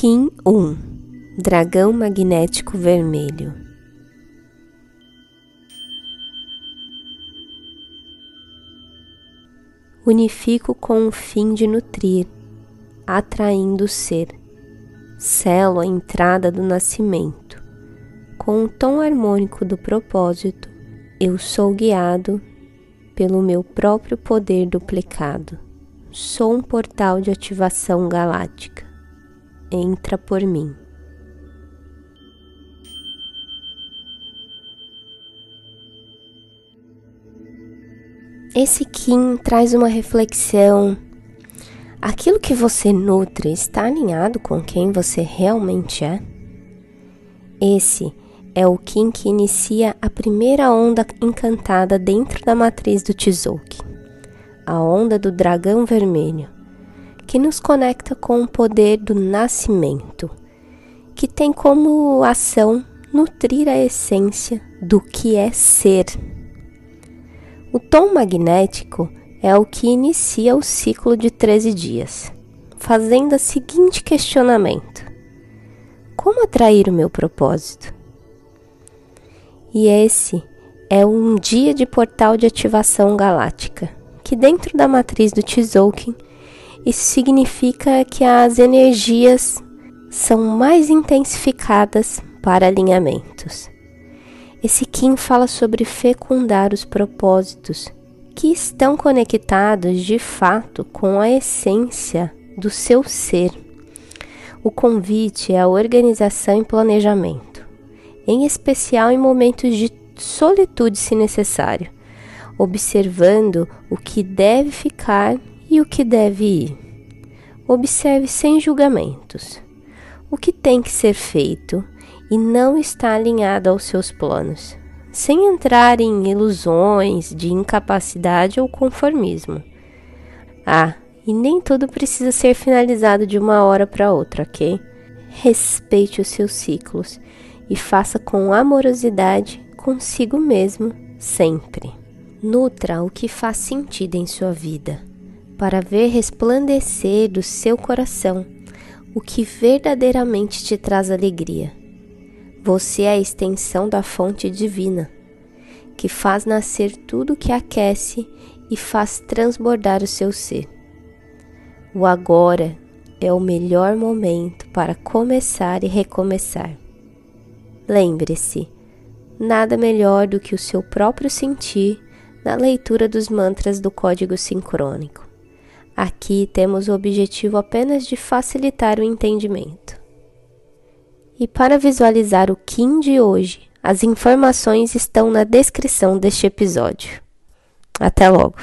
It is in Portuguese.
Kim 1 Dragão Magnético Vermelho Unifico com o fim de nutrir, atraindo o ser. Selo a entrada do nascimento. Com o tom harmônico do propósito, eu sou guiado pelo meu próprio poder duplicado. Sou um portal de ativação galáctica entra por mim. Esse Kim traz uma reflexão. Aquilo que você nutre está alinhado com quem você realmente é? Esse é o Kim que inicia a primeira onda encantada dentro da matriz do Tzolk'in, a onda do dragão vermelho que nos conecta com o poder do nascimento, que tem como ação nutrir a essência do que é ser. O tom magnético é o que inicia o ciclo de 13 dias, fazendo o seguinte questionamento: Como atrair o meu propósito? E esse é um dia de portal de ativação galáctica, que dentro da matriz do Tzolk'in isso significa que as energias são mais intensificadas para alinhamentos. Esse Kim fala sobre fecundar os propósitos que estão conectados de fato com a essência do seu ser. O convite é a organização e planejamento, em especial em momentos de solitude, se necessário, observando o que deve ficar e o que deve ir. Observe sem julgamentos o que tem que ser feito e não está alinhado aos seus planos, sem entrar em ilusões de incapacidade ou conformismo. Ah, e nem tudo precisa ser finalizado de uma hora para outra, ok? Respeite os seus ciclos e faça com amorosidade consigo mesmo sempre. Nutra o que faz sentido em sua vida para ver resplandecer do seu coração o que verdadeiramente te traz alegria. Você é a extensão da fonte divina, que faz nascer tudo que aquece e faz transbordar o seu ser. O agora é o melhor momento para começar e recomeçar. Lembre-se, nada melhor do que o seu próprio sentir na leitura dos mantras do código sincrônico. Aqui temos o objetivo apenas de facilitar o entendimento. E para visualizar o Kim de hoje, as informações estão na descrição deste episódio. Até logo!